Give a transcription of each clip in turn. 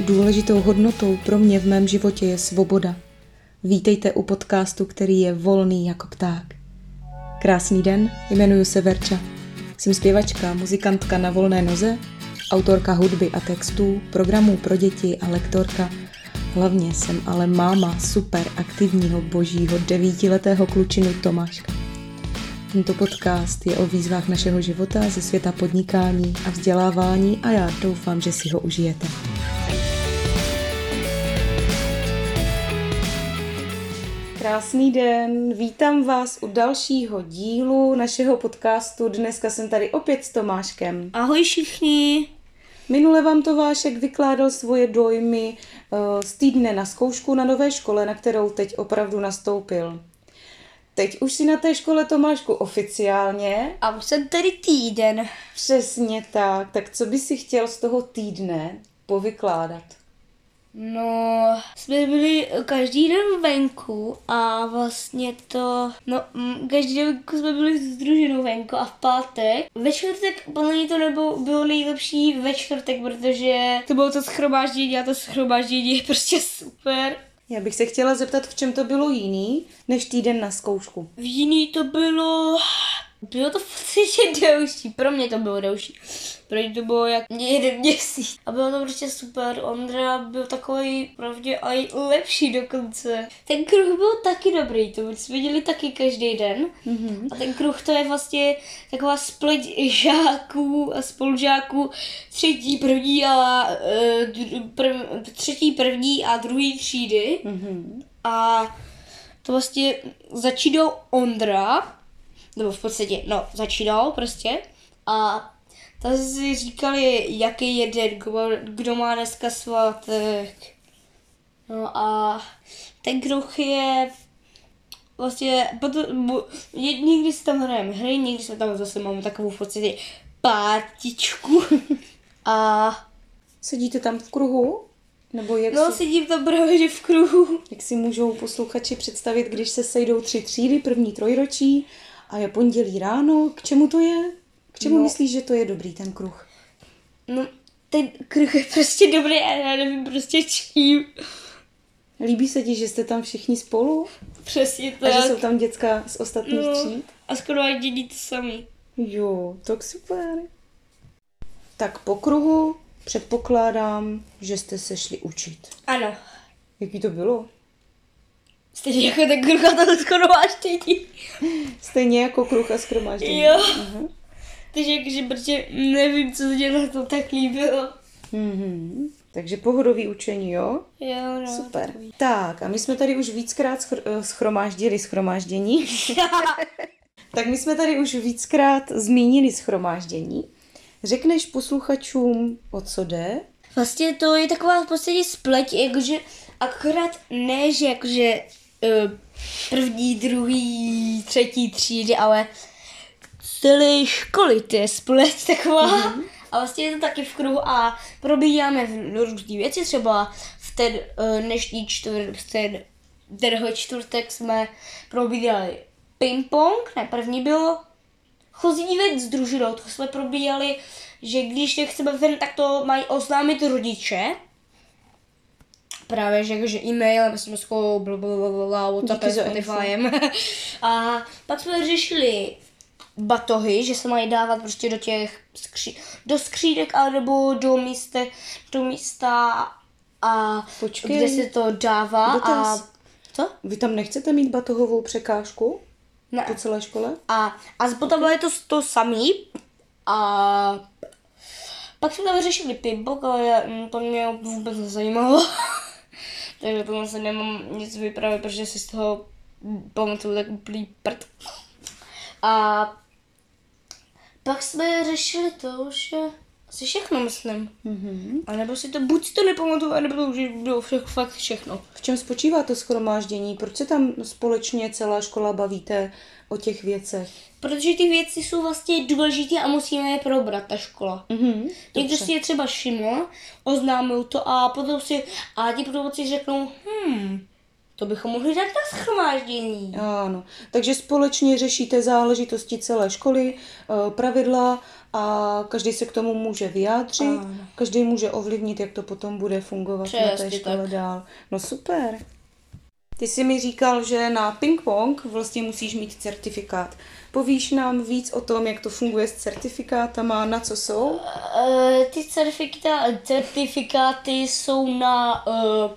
Důležitou hodnotou pro mě v mém životě je svoboda. Vítejte u podcastu, který je volný jako pták. Krásný den, jmenuji se Verča. Jsem zpěvačka, muzikantka na volné noze, autorka hudby a textů, programů pro děti a lektorka. Hlavně jsem ale máma super aktivního božího devítiletého klučinu Tomáška. Tento podcast je o výzvách našeho života ze světa podnikání a vzdělávání a já doufám, že si ho užijete. Krásný den, vítám vás u dalšího dílu našeho podcastu. Dneska jsem tady opět s Tomáškem. Ahoj všichni. Minule vám Tomášek vykládal svoje dojmy uh, z týdne na zkoušku na nové škole, na kterou teď opravdu nastoupil. Teď už si na té škole Tomášku oficiálně. A už jsem tady týden. Přesně tak. Tak co by si chtěl z toho týdne povykládat? No, jsme byli každý den venku a vlastně to, no, každý den venku jsme byli s družinou venku a v pátek. Ve čtvrtek podle mě to nebylo, bylo nejlepší ve čtvrtek, protože to bylo to schromáždění a to schromáždění je prostě super. Já bych se chtěla zeptat, v čem to bylo jiný, než týden na zkoušku. V jiný to bylo, bylo to podstatě delší, pro mě to bylo delší. Pro to bylo jak jeden měsíc. A bylo to prostě super. Ondra byl takový pravdě i lepší dokonce. Ten kruh byl taky dobrý, to jsme viděli taky každý den. Mm-hmm. A ten kruh to je vlastně taková spleť žáků a spolužáků třetí, první a uh, prv, třetí, první a druhý třídy. Mm-hmm. A to vlastně začínal Ondra, nebo v podstatě, no, začínal prostě. A tak si říkali, jaký je den, kdo, kdo má dneska svátek. No a ten kruh je vlastně, potom, někdy si tam hrajeme hry, někdy jsme tam zase máme takovou v podstatě pátičku. a Sedíte tam v kruhu? Nebo jak no, si, sedím tam právě že v kruhu. jak si můžou posluchači představit, když se sejdou tři třídy, první trojročí a je pondělí ráno, k čemu to je? K čemu No. myslíš, že to je dobrý ten kruh? No, ten kruh je prostě dobrý a já nevím prostě čím. Líbí se ti, že jste tam všichni spolu? Přesně A že tak. jsou tam děcka z ostatních no, tříd? a skoro ani dědí to samý. Jo, tak super. Tak po kruhu předpokládám, že jste se šli učit. Ano. Jaký to bylo? Stejně jako ten kruh a to dědí. Stejně jako kruh a schromáždění. Jo. Aha. Takže jakože, protože nevím, co se na to tak líbilo. Mhm. Takže pohodový učení, jo? Jo, no. Super. Tak a my jsme tady už víckrát schr- eh, schromáždili schromáždění. tak my jsme tady už víckrát zmínili schromáždění. Řekneš posluchačům, o co jde? Vlastně to je taková v podstatě spleť, jakože akorát ne, že jakože první, druhý, třetí třídy, ale celé školy, to je spleť taková. Mm-hmm. A vlastně je to taky v kruhu a probíháme různé věci, třeba v ten uh, dnešní čtvrt, v ten tenhle čtvrtek jsme probírali ping-pong, ne, první bylo chozí věc s družinou, to jsme probíhali, že když nechceme ven, tak to mají oznámit rodiče. Právě, že jakože e-mail, SMS-kou, blablabla, WhatsAppem, Spotifyem. A pak jsme řešili batohy, že se mají dávat prostě do těch skří, do skřídek, alebo do místa, do místa a Počkej. kde se to dává Dotaz. a co? Vy tam nechcete mít batohovou překážku Ne. po celé škole? A, a potom je to to samý. A pak jsme tam řešili pinball, ale mm, to mě vůbec nezajímalo. Takže tomu se nemám nic vyprávět, protože si z toho pamatuju tak úplný prd. A pak jsme řešili to, že asi všechno myslím. Mhm. A nebo si to, buď to nepamatuju, anebo to už bylo vše, fakt všechno. V čem spočívá to schromáždění? Proč se tam společně celá škola bavíte o těch věcech? Protože ty věci jsou vlastně důležité a musíme je probrat, ta škola. Mhm. Někdo si je třeba všiml, oznámil to a potom si, a ti průvodci řeknou, hm, to bychom mohli dát na schromáždění. Ano, takže společně řešíte záležitosti celé školy, eh, pravidla a každý se k tomu může vyjádřit, Ano. každý může ovlivnit, jak to potom bude fungovat na té Přesně škole tak. dál. No super. Ty jsi mi říkal, že na ping-pong vlastně musíš mít certifikát. Povíš nám víc o tom, jak to funguje s certifikátama, na co jsou? Uh, ty certifika- certifikáty jsou na, uh,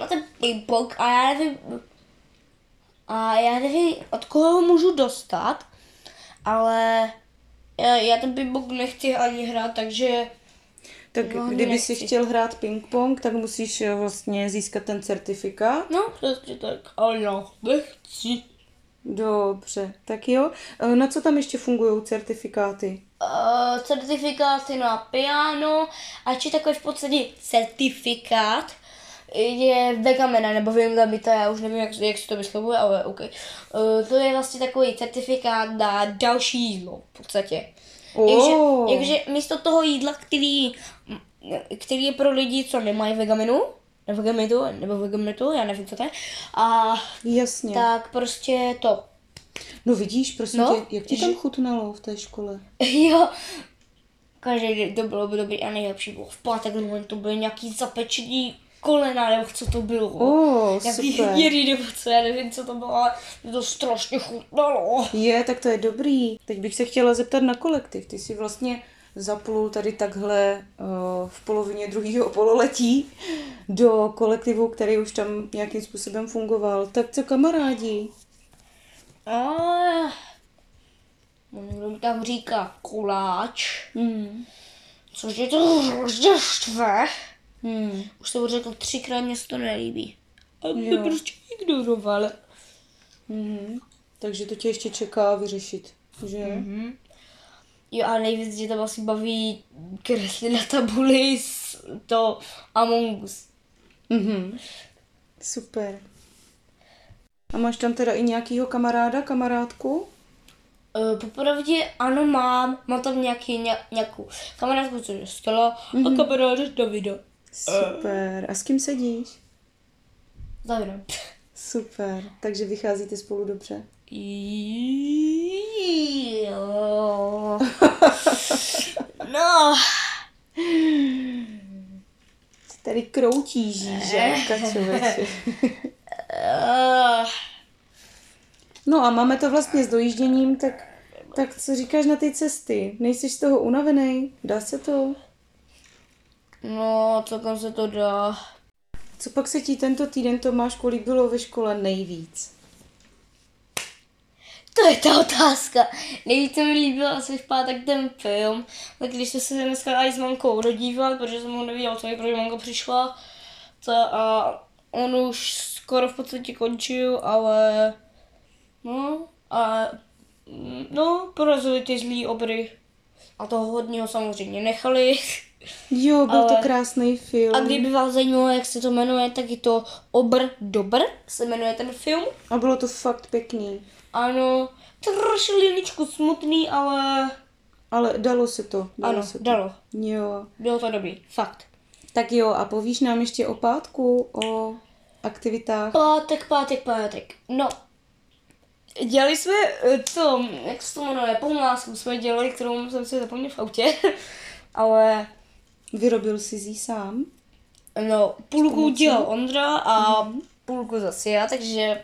na ten ping-pong a já nevím, a já nevím, od koho ho můžu dostat, ale já, já ten ping-pong nechci ani hrát, takže Tak No, kdyby nechci. si chtěl hrát ping-pong, tak musíš eh, vlastně získat ten certifikát. no, přesně tak, ale já nechci. Dobře, tak jo. Eh, Na co tam ještě fungují certifikáty? uh, certifikáty na piano a či takový v podstatě certifikát je vegamena, nebo vím, by to, já už nevím, jak, jak se to vyslovuje, ale OK. Uh, to je vlastně takový certifikát na další jídlo, v podstatě. Oh. Takže, takže místo toho jídla, který, který je pro lidi, co nemají vegaminu, nebo vegamitu, nebo vegamitu, já nevím, co to je, a Jasně. tak prostě to. No vidíš, prosím No, tě, jak ti tam chutnalo v té škole? Jo. Každý to bylo by dobrý a nejlepší bylo v pátek, no, to byly nějaký zapečený kolena, nebo co to bylo. Oh, Nějaký super. hnědý, nebo co, já nevím, co to bylo, ale mě to strašně chutnalo. Je, tak to je dobrý. Teď bych se chtěla zeptat na kolektiv. Ty jsi vlastně zaplul tady takhle uh, v polovině druhého pololetí do kolektivu, který už tam nějakým způsobem fungoval. Tak co kamarádi? A no, někdo mi tam říká koláč, Hmm. což je to hrozně štve. Hmm. Už jsem řekl třikrát, mě se to nelíbí. A Jo. mě prostě ignoroval. Hmm. Takže to tě ještě čeká vyřešit, že? Mhm. Jo a nejvíc, že tam asi baví kresly na tabuli s to Among Us. Mhm. Super. A máš tam teda i nějakýho kamaráda, kamarádku? Uh, popravdě ano mám, mám tam nějaký, ně, nějakou kamarádku, což je Stella, mm-hmm. a kamaráda Davida. Super. A s kým sedíš? Davida. Super. Takže vycházíte spolu dobře. Jo. No, Ty tady kroutíš, že, No a máme to vlastně s dojížděním, tak, tak co říkáš na ty cesty? Nejsi z toho unavený? Dá se to? No, celkem se to dá. Co pak se ti tento týden Tomášku líbilo ve škole nejvíc? To je ta otázka. Nejvíc se mi líbil asi v pátek ten film, tak když jsme se dneska i s mamkou dodívat, protože jsem ho nevěděl, co je, protože mamka přišla, ta, a on už skoro v podstatě končil, ale no a no, porazili ty zlý obry. A toho hodního samozřejmě nechali. Jo, byl to Ale- krásný film. A kdyby vás zajímalo, jak se to jmenuje, tak je to Obr Dobr, se jmenuje ten film. A bylo to fakt pěkný. Ano, trošiliničku smutný, ale Ale dalo se to. Dalo ano, se to. dalo. Jo. Bylo to dobrý, fakt. Tak jo, a povíš nám ještě o pátku, o aktivitách? Pátek, pátek, pátek. No, dělali jsme eh, to, jak se to jmenuje, pomlásku jsme dělali, kterou jsem si zapomněl v autě, ale Vyrobil jsi jí sám? no, půlku pomocí? dělal Ondra a půlku zase já, takže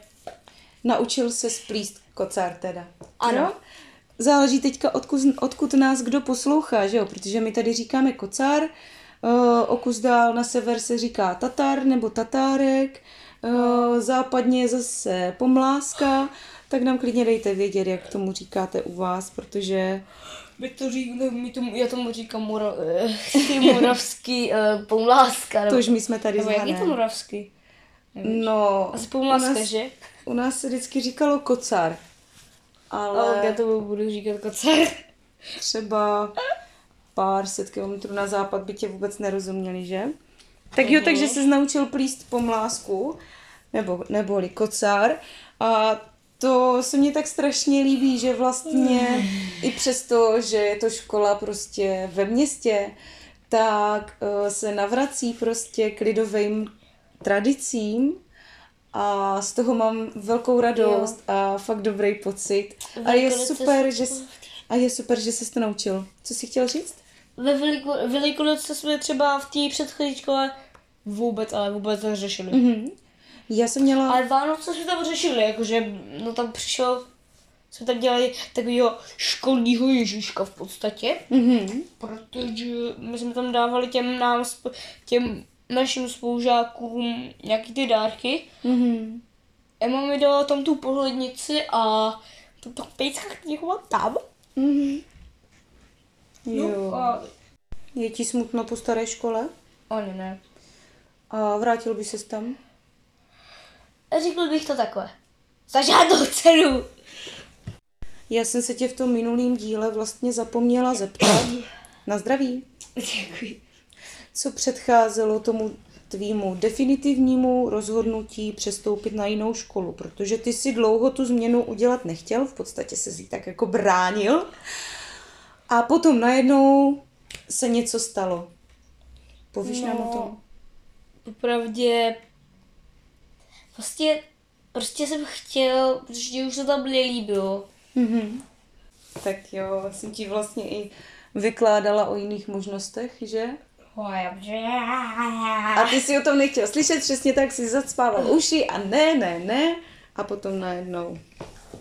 Naučil se splíst kocár teda. Ano. Jo? Záleží teďka, odkud, odkud nás kdo poslouchá, že jo? Protože my tady říkáme kocár, uh, o kus dál na sever se říká tatar nebo tatárek, uh, západně zase pomláska, tak nám klidně dejte vědět, jak tomu říkáte u vás, protože my to říkáme, my tomu, já tomu říkám mora, eh, moravský uh, pomláska, to nebo, už my jsme tady nebo jak je to moravský? No, Asi u pomláska, nás, že? u nás se vždycky říkalo kocár, ale... Ale já to budu říkat kocár. třeba pár set kilometrů na západ by tě vůbec nerozuměli, že? Tak jo, takže se naučil plíst pomlásku, nebo, neboli kocár a to se mně tak strašně líbí, že vlastně i přesto, že je to škola prostě ve městě, tak eh, se navrací prostě k lidovým tradicím a z toho mám velkou radost a fakt dobrý pocit. A je super, že, s- A je super, že jsi to naučil. Co jsi chtěl říct? Ve Veliko, Velikonoce jsme třeba v té předchozí škole vůbec, ale vůbec neřešili. Mhm. Já jsem měla... Ale Vánoce jsme tam řešili, jakože, no tam přišel, jsme tam dělali takového školního Ježíška v podstatě, Mhm. protože my jsme tam dávali těm nám, těm našim spolužákům nějaký ty dárky. Mhm. Emma mi dala tam tu pohlednici a tu pejska knihu tam. Mhm. Jo. No, a Je ti smutno po staré škole? ani ne. A vrátil by ses tam? Řekl bych to takhle. Za žádnou cenu. Já jsem se tě v tom minulém díle vlastně zapomněla zeptat. Na zdraví. Děkuji. Co předcházelo tomu tvýmu definitivnímu rozhodnutí přestoupit na jinou školu, protože ty si dlouho tu změnu udělat nechtěl, v podstatě se jí tak jako bránil. A potom najednou se něco stalo. Povíš nám o tom? Popravdě, vlastně, prostě jsem chtěl, protože už se tam nelíbilo. Mhm. Tak jo, jsem ti vlastně i vykládala o jiných možnostech, že? A ty si o tom nechtěl slyšet, přesně tak si zacpával uši a ne, ne, ne. A potom najednou.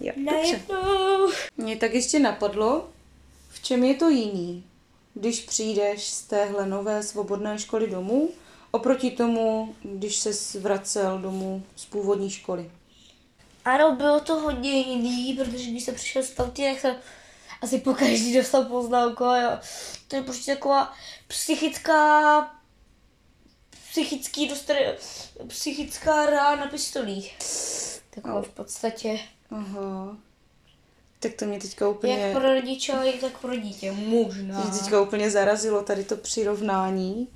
Jo. Najednou. Mě tak ještě napadlo, v čem je to jiný, když přijdeš z téhle nové svobodné školy domů, oproti tomu, když se vracel domů z původní školy. Ano, bylo to hodně jiný, protože když jsem přišel z tak jsem asi po každý dostal poznámku. jo. To je prostě taková psychická psychický dostar, psychická rána pistolí. Taková v podstatě. Aha. Tak to mě teďka úplně... Jak pro rodiče, tak pro dítě. Možná. Mě teďka úplně zarazilo tady to přirovnání.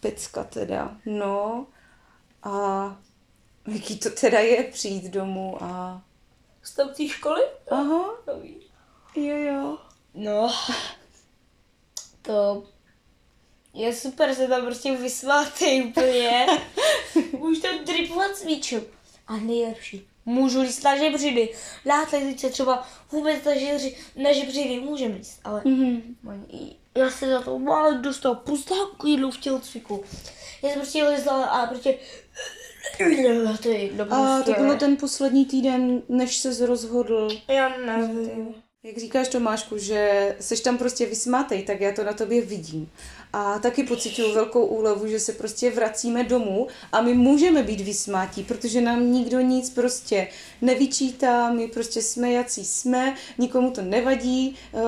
Pecka teda. No. A jaký to teda je přijít domů a... Z tamtý školy? Aha, No, jo jo. No, to je super se tam prostě vysmátej úplně. Můžu tam dripovat s míčem. A nejlepší. Můžu líst na žebřiny. Látat se třeba vůbec na, žebři, na žebřiny můžeme líst, ale Mhm. mm. Já se za to mám dostal poznámku jednou v tělocviku. Já jsem prostě lezla a prostě to je jedno A to prostě, bylo ten poslední týden, než se rozhodl. Já nevím. Jak říkáš Tomášku, že seš tam prostě vysmátej, tak já to na tobě vidím. A taky pocituju velkou úlevu, že se prostě vracíme domů a my můžeme být vysmátí, protože nám nikdo nic prostě nevyčítá, my prostě jsme jací jsme, nikomu to nevadí, eh,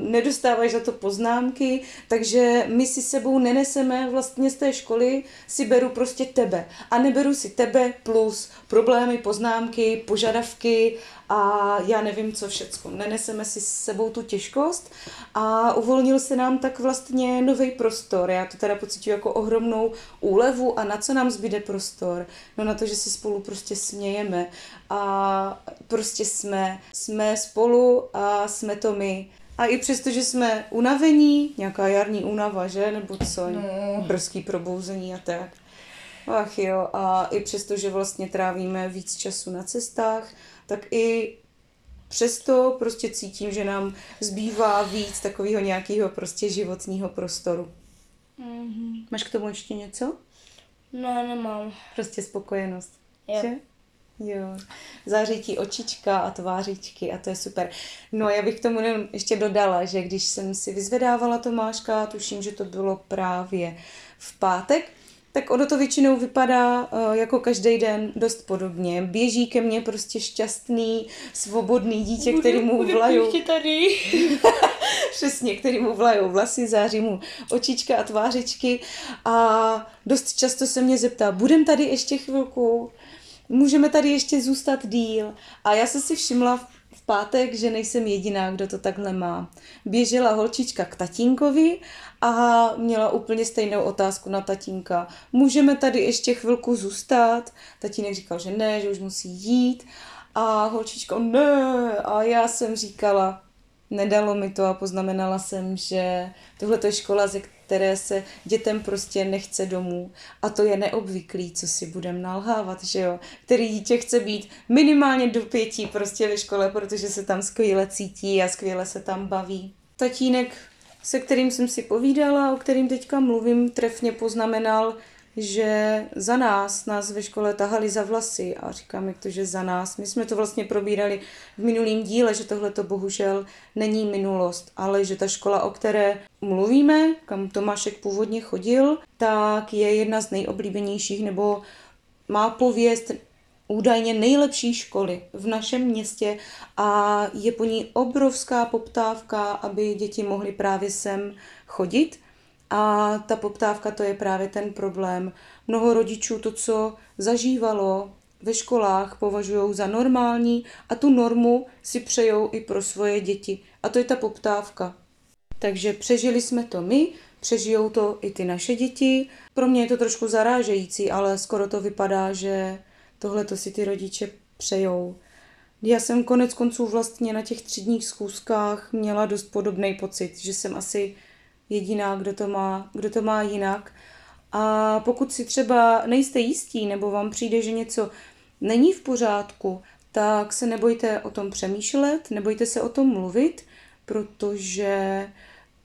nedostáváš za to poznámky, takže my si sebou neneseme vlastně z té školy, si beru prostě tebe. A neberu si tebe plus problémy, poznámky, požadavky a já nevím co všecko. Neneseme si s sebou tu těžkost a uvolnil se nám tak vlastně nový prostor. Já to teda pocituji jako ohromnou úlevu a na co nám zbyde prostor? No na to, že si spolu prostě smějeme a prostě jsme, jsme spolu a jsme to my. A i přesto, že jsme unavení, nějaká jarní únava, že? Nebo co? No. Brzký probouzení a tak. Ach jo, a i přesto, že vlastně trávíme víc času na cestách, tak i přesto prostě cítím, že nám zbývá víc takového nějakého prostě životního prostoru. Mhm. Máš k tomu ještě něco? No, nemám. Prostě spokojenost. Jo. Že? Jo. Očička a tvářičky a to je super. No já bych k tomu jenom ještě dodala, že když jsem si vyzvedávala Tomáška, tuším, že to bylo právě v pátek, tak ono to většinou vypadá uh, jako každý den dost podobně. Běží ke mně prostě šťastný, svobodný dítě, který mu vlajou. Tady. Přesně, který mu vlajou vlasy, září mu očička a tvářičky a dost často se mě zeptá, budem tady ještě chvilku, můžeme tady ještě zůstat díl. A já jsem si všimla pátek, že nejsem jediná, kdo to takhle má. Běžela holčička k tatínkovi a měla úplně stejnou otázku na tatínka. Můžeme tady ještě chvilku zůstat? Tatínek říkal, že ne, že už musí jít. A holčička, ne. A já jsem říkala, nedalo mi to a poznamenala jsem, že tohle je škola, ze které se dětem prostě nechce domů. A to je neobvyklý, co si budem nalhávat, že jo? Který dítě chce být minimálně do pětí prostě ve škole, protože se tam skvěle cítí a skvěle se tam baví. Tatínek, se kterým jsem si povídala, o kterým teďka mluvím, trefně poznamenal, že za nás, nás ve škole tahali za vlasy a říkám, jak to, že za nás. My jsme to vlastně probírali v minulém díle, že tohle to bohužel není minulost, ale že ta škola, o které mluvíme, kam Tomášek původně chodil, tak je jedna z nejoblíbenějších nebo má pověst údajně nejlepší školy v našem městě a je po ní obrovská poptávka, aby děti mohly právě sem chodit. A ta poptávka to je právě ten problém. Mnoho rodičů to, co zažívalo ve školách, považují za normální a tu normu si přejou i pro svoje děti. A to je ta poptávka. Takže přežili jsme to my, přežijou to i ty naše děti. Pro mě je to trošku zarážející, ale skoro to vypadá, že tohle to si ty rodiče přejou. Já jsem konec konců vlastně na těch třídních schůzkách měla dost podobný pocit, že jsem asi jediná, kdo to má, kdo to má jinak. A pokud si třeba nejste jistí nebo vám přijde, že něco není v pořádku, tak se nebojte o tom přemýšlet, nebojte se o tom mluvit, protože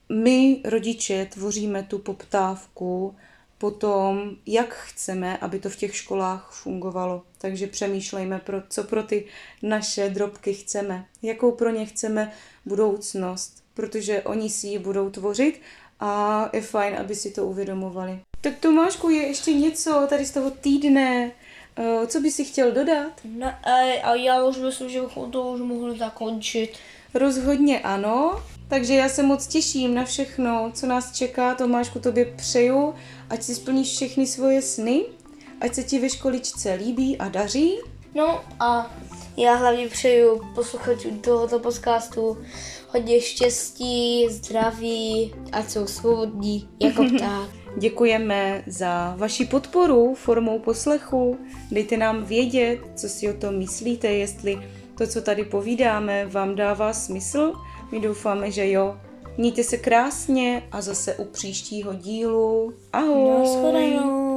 my, rodiče, tvoříme tu poptávku po tom, jak chceme, aby to v těch školách fungovalo. Takže přemýšlejme, pro, co pro ty naše drobky chceme, jakou pro ně chceme budoucnost protože oni si ji budou tvořit a je fajn, aby si to uvědomovali. Tak Tomášku, je ještě něco tady z toho týdne, eh, co by si chtěl dodat? Ne, a já už myslím, že bychom to už mohli zakončit. Rozhodně ano, takže já se moc těším na všechno, co nás čeká. Tomášku, tobě přeju, ať si splníš všechny svoje sny, ať se ti ve školičce líbí a daří. No a já hlavně přeju posluchačům tohoto podcastu hodně štěstí, zdraví a jsou svobodní jako pták. Děkujeme za vaši podporu formou poslechu. Dejte nám vědět, co si o tom myslíte, jestli to, co tady povídáme, vám dává smysl. My doufáme, že jo. Mějte se krásně a zase u příštího dílu. Ahoj! Naschledanou.